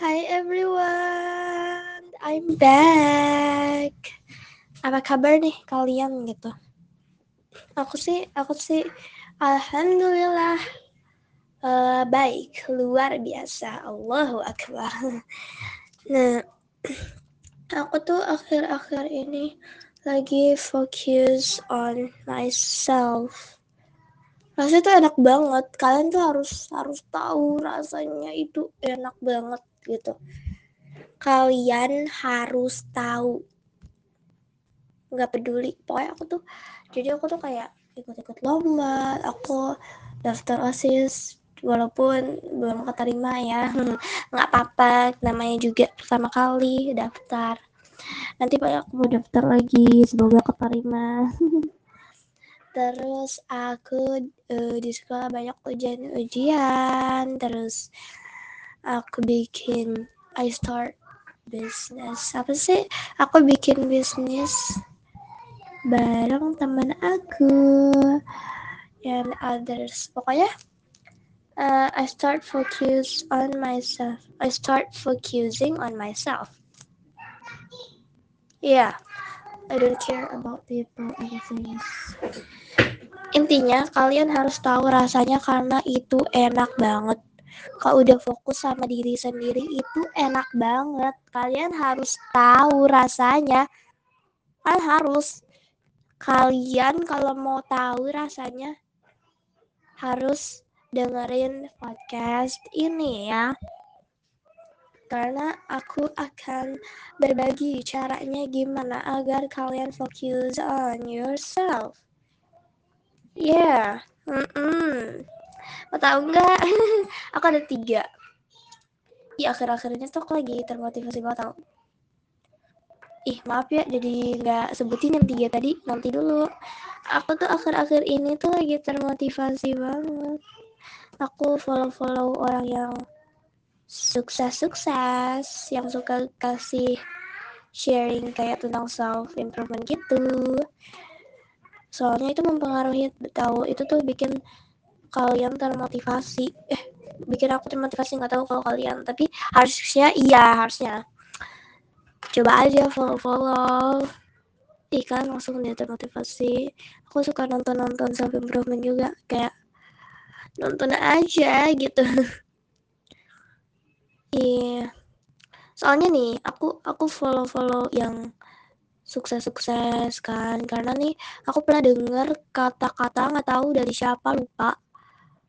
Hi everyone, I'm back. Apa kabar nih kalian gitu? Aku sih, aku sih, alhamdulillah uh, baik, luar biasa. Allahu akbar. Nah, aku tuh akhir-akhir ini lagi fokus on myself. Rasanya tuh enak banget. Kalian tuh harus harus tahu rasanya itu enak banget gitu. Kalian harus tahu. Nggak peduli. Pokoknya aku tuh jadi aku tuh kayak ikut-ikut lomba aku daftar osis walaupun belum keterima ya. Nggak apa-apa. Namanya juga pertama kali daftar. Nanti banyak aku mau daftar lagi. Semoga keterima. Terus aku uh, di sekolah banyak ujian-ujian. Terus aku bikin I start business. Apa sih? Aku bikin bisnis bareng teman aku and others. Pokoknya uh, I start focus on myself. I start focusing on myself. Yeah. I don't care about people everything is intinya kalian harus tahu rasanya karena itu enak banget kalau udah fokus sama diri sendiri itu enak banget. Kalian harus tahu rasanya. Kan harus. Kalian kalau mau tahu rasanya harus dengerin podcast ini ya. Karena aku akan berbagi caranya gimana agar kalian fokus on yourself. Yeah mm -mm. Mau tahu nggak? aku ada tiga. Di akhir-akhir ini tuh aku lagi termotivasi banget tau. Ih maaf ya jadi nggak sebutin yang tiga tadi nanti dulu. Aku tuh akhir-akhir ini tuh lagi termotivasi banget. Aku follow-follow orang yang sukses-sukses yang suka kasih sharing kayak tentang self improvement gitu soalnya itu mempengaruhi tahu itu tuh bikin kalian termotivasi. Eh bikin aku termotivasi nggak tahu kalau kalian tapi harusnya iya harusnya. Coba aja follow follow ih kan langsung dia termotivasi. Aku suka nonton nonton self improvement juga kayak nonton aja gitu. Iya. Soalnya nih aku aku follow follow yang sukses-sukses kan. Karena nih aku pernah denger kata-kata nggak tahu dari siapa lupa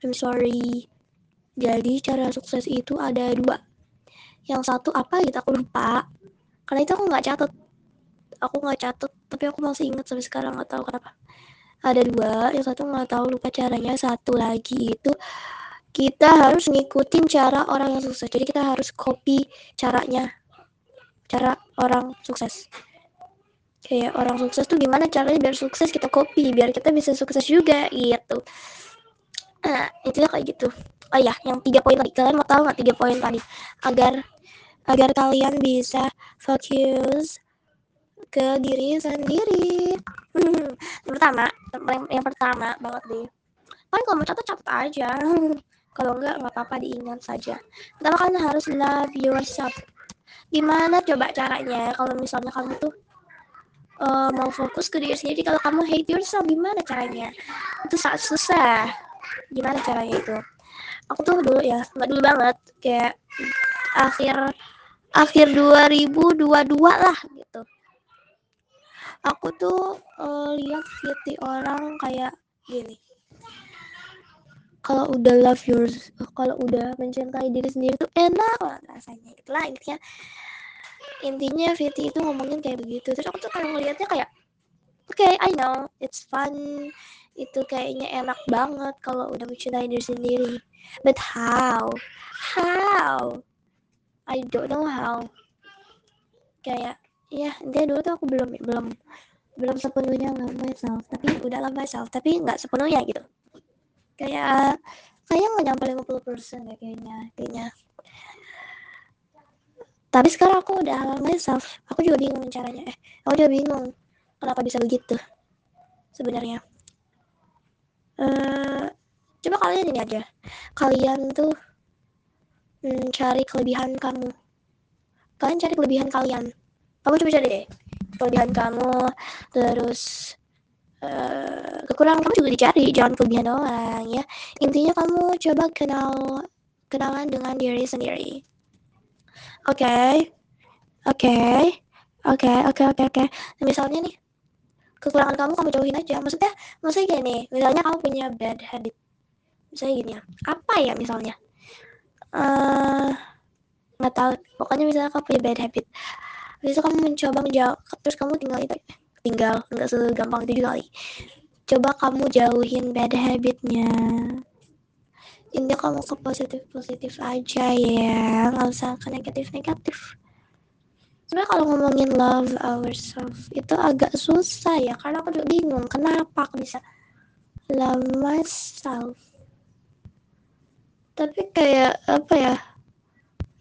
I'm sorry. Jadi cara sukses itu ada dua. Yang satu apa gitu aku lupa. Karena itu aku nggak catat. Aku nggak catat, tapi aku masih ingat sampai sekarang nggak tahu kenapa. Ada dua, yang satu nggak tahu lupa caranya. Satu lagi itu kita harus ngikutin cara orang yang sukses. Jadi kita harus copy caranya, cara orang sukses. Kayak orang sukses tuh gimana caranya biar sukses kita copy, biar kita bisa sukses juga gitu nah intinya kayak gitu. Oh ya yang tiga poin tadi. Kalian mau tahu nggak tiga poin tadi? Agar agar kalian bisa fokus ke diri sendiri. Yang pertama yang, yang pertama banget deh. Kan kalau mau catat catat aja. Kalau enggak nggak apa-apa diingat saja. Pertama kalian harus love yourself. Gimana coba caranya kalau misalnya kamu tuh uh, mau fokus ke diri sendiri? Kalau kamu hate yourself gimana caranya? Itu sangat susah gimana caranya itu? Aku tuh dulu ya nggak dulu banget kayak akhir akhir 2022 lah gitu. Aku tuh uh, lihat video orang kayak gini. Kalau udah love yours kalau udah mencintai diri sendiri tuh enak banget rasanya itulah intinya. Intinya Viti itu ngomongin kayak begitu. Terus aku tuh kayak ngeliatnya kayak oke okay, I know it's fun itu kayaknya enak banget kalau udah mencintai diri sendiri. But how? How? I don't know how. Kayak ya dia dulu tuh aku belum belum belum sepenuhnya love myself. Tapi udah love myself. Tapi nggak sepenuhnya gitu. Kayak kayak nggak nyampe 50% ya kayaknya kayaknya. Tapi sekarang aku udah love myself. Aku juga bingung caranya. Eh aku juga bingung kenapa bisa begitu sebenarnya uh, coba kalian ini aja. Kalian tuh mencari kelebihan kamu. Kalian cari kelebihan kalian. Kamu coba cari deh kelebihan kamu terus uh, kekurangan kamu juga dicari jangan kelebihan doang ya. Intinya kamu coba kenal kenalan dengan diri sendiri. Oke? Okay. oke okay. oke okay, oke okay, oke okay, oke. Misalnya nih kekurangan kamu kamu jauhin aja. Maksudnya maksudnya gini misalnya kamu punya bad habit. Misalnya gini ya apa ya misalnya? Uh, nggak tahu. Pokoknya misalnya kamu punya bad habit. Habis kamu mencoba menjauh terus kamu tinggal itu tinggal nggak segampang itu juga coba kamu jauhin bad habitnya. Intinya kamu ke positif positif aja ya nggak usah ke negatif negatif sebenarnya kalau ngomongin love ourselves itu agak susah ya. Karena aku juga bingung kenapa aku bisa love myself? Tapi kayak apa ya?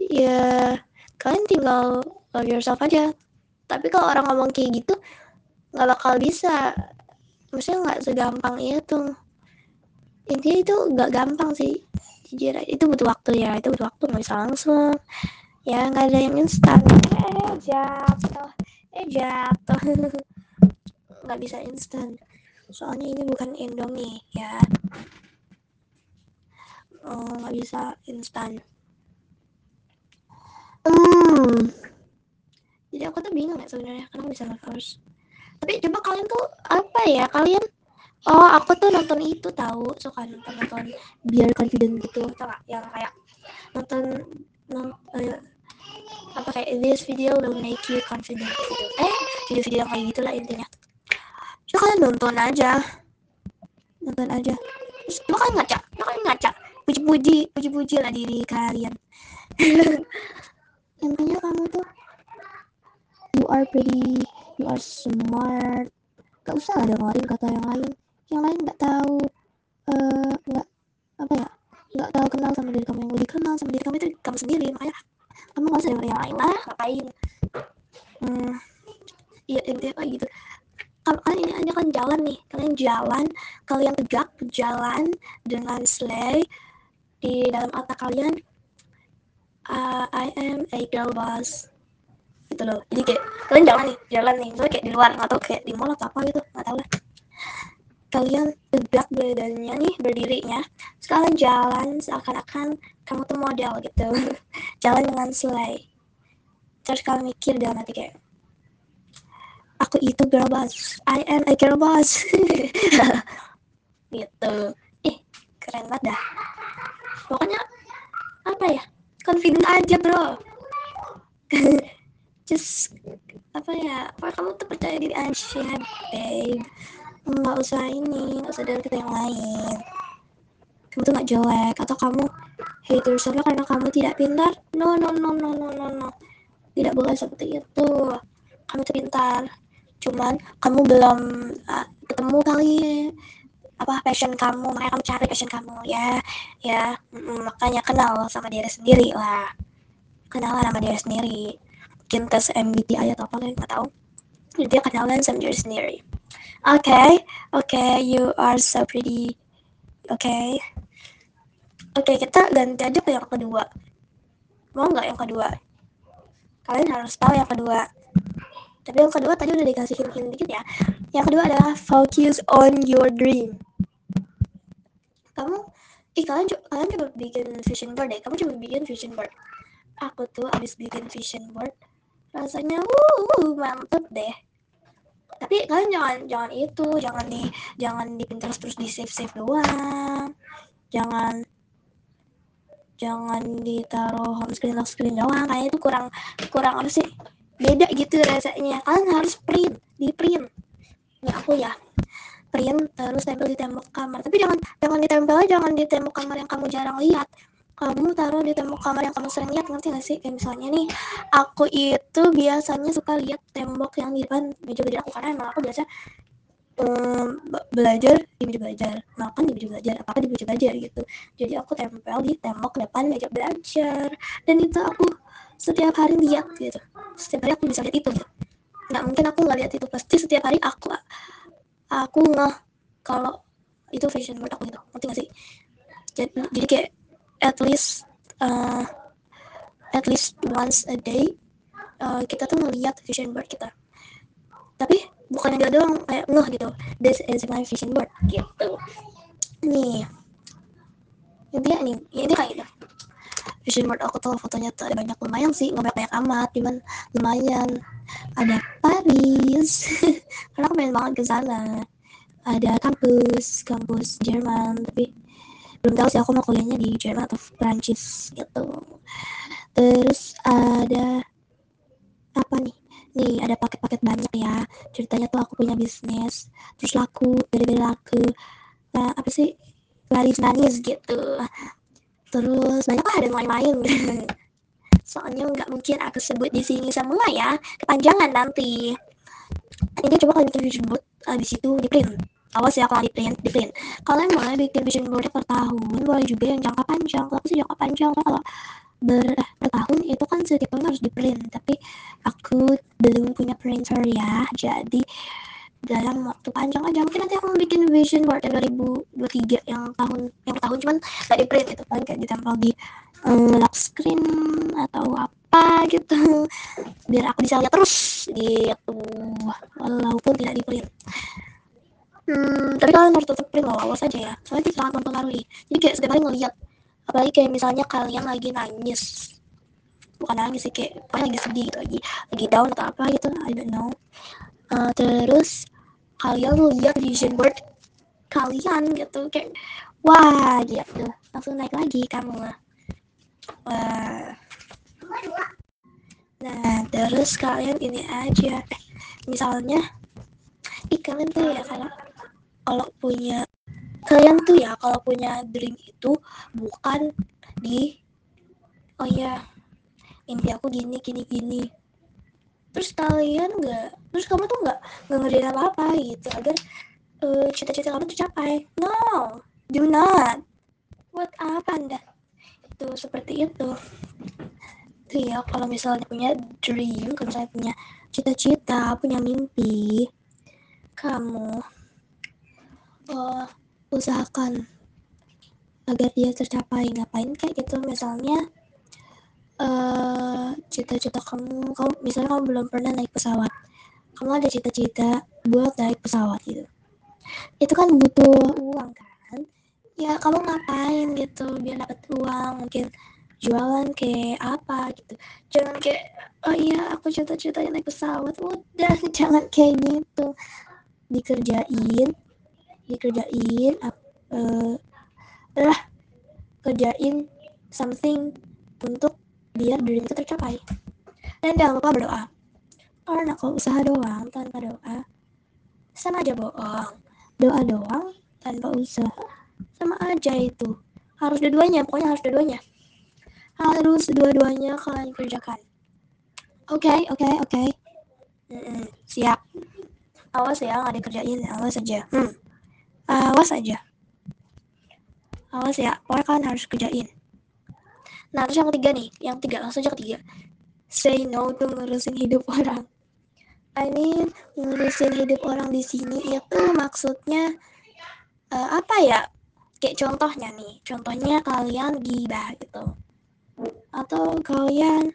Ya kalian tinggal love yourself aja. Tapi kalau orang ngomong kayak gitu nggak bakal bisa. Maksudnya nggak segampang itu. Intinya itu nggak gampang sih jujur. Itu butuh waktu ya itu butuh waktu nggak bisa langsung ya nggak ada yang instan. Eh jatuh. Eh jatuh. Nggak bisa instan. Soalnya ini bukan Indomie ya. Oh, nggak bisa instan. Hmm. Jadi aku tuh bingung ya sebenarnya kenapa bisa first tapi coba kalian tuh apa ya kalian? Oh aku tuh nonton itu tahu suka nonton nonton biar confident gitu tau gak yang kayak nonton uh, apa kayak this video will make you confident. Gitu eh video-video kayak gitulah intinya. Coba kalian nonton aja. Nonton aja. Coba kalian ngaca. Coba kalian ngaca. Puji-puji puji-puji lah diri kalian. Intinya kamu tuh you are pretty you are smart. Gak usah ada dengerin kata yang lain. Yang lain nggak tahu eh, uh, apa ya nggak tahu kenal sama diri kamu yang lebih kenal sama diri kamu itu kamu sendiri makanya kamu gak usah dengerin yang lain lah ngapain hmm, iya intinya kayak gitu. Kalau kalian ini hanya kan jalan nih kalian jalan kalian tegak jalan dengan sleigh di dalam otak kalian. Uh, I am a girl boss. Gitu loh. Jadi kayak kalian jalan nih jalan nih. Misalnya kayak di luar atau kayak di mall atau apa gitu nggak tahu lah kalian tegak badannya nih berdirinya. Sekalian jalan seakan-akan kamu tuh model gitu. Jalan dengan selai terus kalian mikir dalam hati kayak aku itu girl boss. I am a girl boss. Gitu. Ih keren banget dah. Pokoknya apa ya? Confident aja bro. Just apa ya? Apa kamu tuh percaya diri aja babe nggak usah ini nggak usah dari kita yang lain. Kamu tuh nggak jelek atau kamu hate yourself karena kamu tidak pintar. No no no no no no no. Tidak boleh seperti itu. Kamu tuh pintar. Cuman kamu belum uh, ketemu kali apa passion kamu. Makanya kamu cari passion kamu ya. Ya makanya kenal sama diri sendiri lah. Kenal sama diri sendiri. Mungkin MBTI atau apa nggak tahu. Jadi kenalan sama diri sendiri okay, okay, you are so pretty. Okay. oke okay, kita ganti aja ke yang kedua. Mau nggak yang kedua? Kalian harus tahu yang kedua. Tapi yang kedua tadi udah dikasih hint-hint dikit ya. Yang kedua adalah focus on your dream. Kamu ih kalian kalian coba bikin vision board deh kamu coba bikin vision board. Aku tuh abis bikin vision board. Rasanya uh mantep deh tapi kalian jangan jangan itu jangan di jangan di Pinterest terus di save save doang. Jangan jangan ditaruh home screen lock screen doang. Kayak itu kurang kurang apa sih? Beda gitu rasanya. Kalian harus print di print. Ya aku ya. Print terus tempel di tembok kamar. Tapi jangan jangan ditempel jangan di tembok kamar yang kamu jarang lihat kamu taruh di tembok kamar yang kamu sering lihat ngerti gak sih? Kayak misalnya nih aku itu biasanya suka lihat tembok yang di depan meja belajar aku karena emang aku biasa um, belajar di meja belajar makan di meja belajar apa di meja belajar gitu. Jadi aku tempel di tembok depan meja belajar dan itu aku setiap hari lihat gitu. Setiap hari aku bisa lihat itu gitu. nggak mungkin aku nggak lihat itu pasti setiap hari aku aku nggak kalau itu fashion board aku gitu. Ngerti gak sih? Jadi, jadi kayak at least uh, at least once a day uh, kita tuh ngeliat vision board kita. Tapi bukan dia doang kayak ngeh gitu. This is my vision board gitu. Nih. Intinya nih. Ini kayak gitu vision board aku tuh fotonya tuh ada banyak lumayan sih. Nggak banyak, amat cuman lumayan. Ada Paris. Karena aku main banget ke sana. Ada kampus kampus Jerman tapi belum tahu sih aku mau kuliahnya di Jerman atau Prancis gitu. Terus ada apa nih? Nih ada paket-paket banyak ya. Ceritanya tuh aku punya bisnis terus laku gara-gara laku. Nah, apa sih? Laris manis gitu. Terus banyak lah ada lain-lain soalnya nggak mungkin aku sebut di sini semua ya. Kepanjangan nanti. Ini coba kalian bikin vision board habis itu di print awas ya kalau di print di print. Kalian boleh bikin vision board per tahun boleh juga yang jangka panjang. Kalau sih jangka panjang kalau ber, bertahun itu kan setiap tahun harus di print. Tapi aku belum punya printer ya jadi dalam waktu panjang aja. Mungkin nanti aku bikin vision board yang 2023 yang tahun yang tahun cuman gak di print itu kan. Kayak ditempel di um, lock screen atau apa gitu. Biar aku bisa lihat terus gitu. Walaupun tidak di print hmm, tapi kalian harus tetap print loh awas aja ya. Soalnya itu sangat mempengaruhi. Jadi kayak setiap hari ngeliat apalagi kayak misalnya kalian lagi nangis. Bukan nangis sih kayak pokoknya lagi sedih gitu lagi lagi down atau apa gitu I don't know. Uh, terus kalian lihat vision board kalian gitu kayak wah gitu. Langsung naik lagi kamu wah. Nah terus kalian ini aja. Misalnya ih kalian tuh ya kalau kalau punya kalian tuh ya kalau punya dream itu bukan di oh ya mimpi aku gini gini gini. Terus kalian nggak terus kamu tuh nggak nggak ngerjain apa apa gitu agar uh, cita-cita kamu tercapai. No do not. Buat apa anda itu seperti itu. Tuh ya kalau misalnya punya dream kalau misalnya punya cita-cita punya mimpi kamu uh, usahakan agar dia tercapai. Ngapain kayak gitu? Misalnya uh, cita-cita kamu kamu misalnya kamu belum pernah naik pesawat. Kamu ada cita-cita buat naik pesawat gitu. Itu kan butuh uang kan? Ya kamu ngapain gitu? Biar dapat uang mungkin jualan kayak apa gitu. Jangan kayak oh iya aku cita-cita naik pesawat. Udah jangan kayak gitu. Dikerjain dikerjain uh, lah kerjain something untuk biar diri kita tercapai. Dan jangan lupa berdoa. Karena kalau usaha doang tanpa doa, sama aja bohong. Doa doang tanpa usaha, sama aja itu. Harus dua-duanya, pokoknya harus dua-duanya. Harus dua-duanya kalian kerjakan. Oke, okay, oke, okay, oke. Okay. Mm siap. Awas ya, nggak dikerjain. Awas aja. Hmm. Awas aja. Awas ya, pokoknya kalian harus kerjain. Nah, terus yang ketiga nih, yang tiga langsung aja ketiga. Say no to ngurusin hidup orang. I mean, ngurusin hidup orang di sini itu maksudnya uh, apa ya? Kayak contohnya nih, contohnya kalian gibah gitu. Atau kalian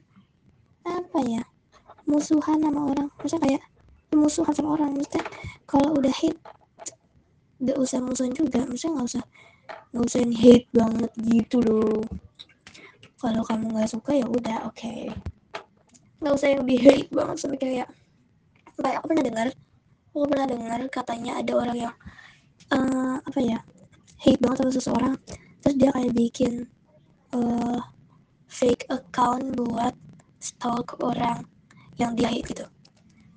apa ya? Musuhan sama orang. Maksudnya kayak musuhan sama orang. Maksudnya kalau udah hate gak usah musuhan juga. Maksudnya gak usah gak usah hate banget gitu loh kalau kamu nggak suka ya udah oke okay. nggak usah yang lebih hate banget sampai kayak kayak aku pernah dengar aku pernah dengar katanya ada orang yang uh, apa ya hate banget sama seseorang terus dia kayak bikin uh, fake account buat stalk orang yang dia hate gitu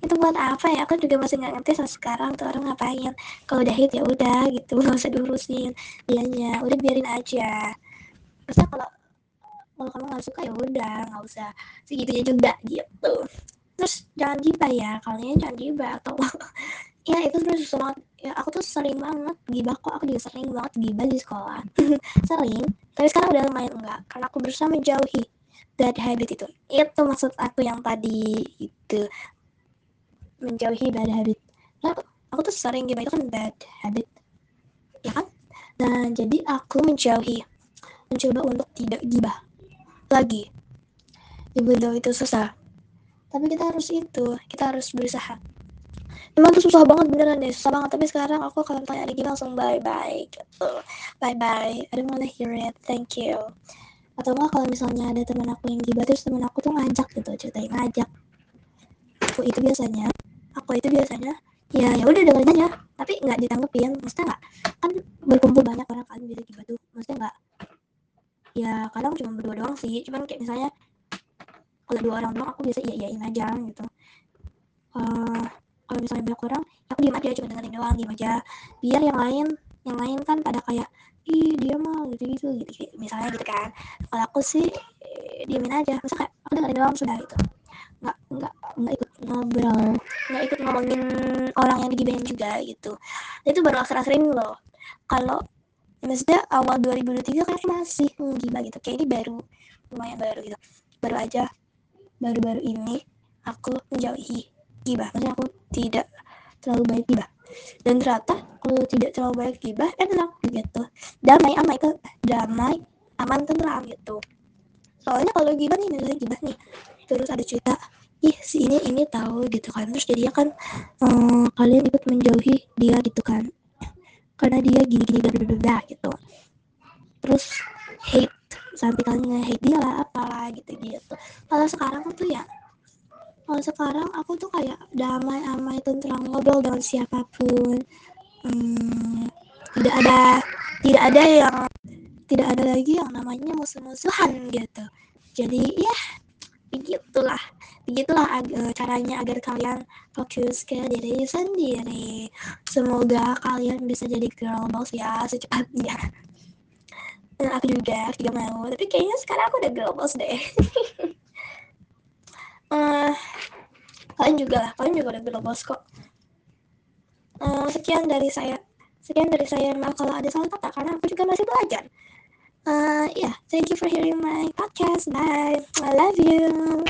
itu buat apa ya? Aku juga masih nggak ngerti sampai sekarang tuh orang ngapain. Kalau udah hate ya udah gitu nggak usah diurusin. Dianya udah biarin aja. Terus kalau kalau kamu nggak suka ya udah nggak usah segitunya juga gitu. Terus jangan gibah ya kalian jangan gibah atau ya itu terus banget. Ya aku tuh sering banget gibah kok aku juga sering banget gibah di sekolah. Sering tapi sekarang udah lumayan enggak karena aku berusaha menjauhi bad habit itu. Itu maksud aku yang tadi itu menjauhi bad habit. Nah, aku, aku tuh sering gibah itu kan bad habit. Ya kan? Nah jadi aku menjauhi mencoba untuk tidak gibah lagi. Ibu tahu itu susah. tapi kita harus itu kita harus berusaha. Emang tuh susah banget beneran deh susah banget. Tapi sekarang aku kalau tanya lagi langsung bye bye gitu. Bye bye I don't wanna hear it thank you. Atau kalau misalnya ada teman aku yang gibah terus teman aku tuh ngajak gitu ceritain ngajak aku itu biasanya aku itu biasanya ya ya udah dengerin aja. Tapi nggak ditanggepin maksudnya nggak kan berkumpul banyak orang kan gibah tuh maksudnya nggak ya kadang cuma berdua doang sih. Cuman kayak misalnya kalau dua orang doang aku biasa iya iyain aja gitu. Uh, kalau misalnya banyak orang aku diem aja cuma dengerin doang diem aja. Biar yang lain yang lain kan pada kayak ih dia mah gitu gitu gitu misalnya gitu kan. Kalau aku sih diemin aja. Masa kayak aku dengerin doang sudah gitu. Nggak nggak nggak ikut ngobrol. Nggak ikut ngomongin orang yang digibahin juga gitu. Itu baru akhir-akhir ini loh. Kalau maksudnya awal 2023 kan masih gibah gitu. Kayak ini baru lumayan baru gitu. Baru aja baru-baru ini aku menjauhi gibah. Maksudnya aku tidak terlalu baik gibah. Dan ternyata kalau tidak terlalu baik gibah enak gitu. Damai aman itu damai aman tenang gitu. Soalnya kalau gibah nih misalnya gibah nih terus ada cerita ih si ini ini tahu gitu kan. Terus jadinya kan um, kalian ikut menjauhi dia gitu kan. Karena dia gini gini bla bla gitu. Terus hate sampai kalian hate dia lah apalah gitu gitu kalau sekarang tuh ya kalau sekarang aku tuh kayak damai amai tentram ngobrol dengan siapa pun. Hmm, tidak ada tidak ada yang tidak ada lagi yang namanya musuh-musuhan gitu. Jadi ya begitulah begitulah ag caranya agar kalian fokus ke diri sendiri. Semoga kalian bisa jadi girl boss ya secepatnya. Dan aku juga aku juga mau tapi kayaknya sekarang aku udah girl boss deh. Uh, kalian juga lah kalian juga udah girl boss kok. Uh, sekian dari saya sekian dari saya. Maaf kalau ada salah kata karena aku juga masih belajar. Uh, yeah thank you for hearing my podcast. Bye. I love you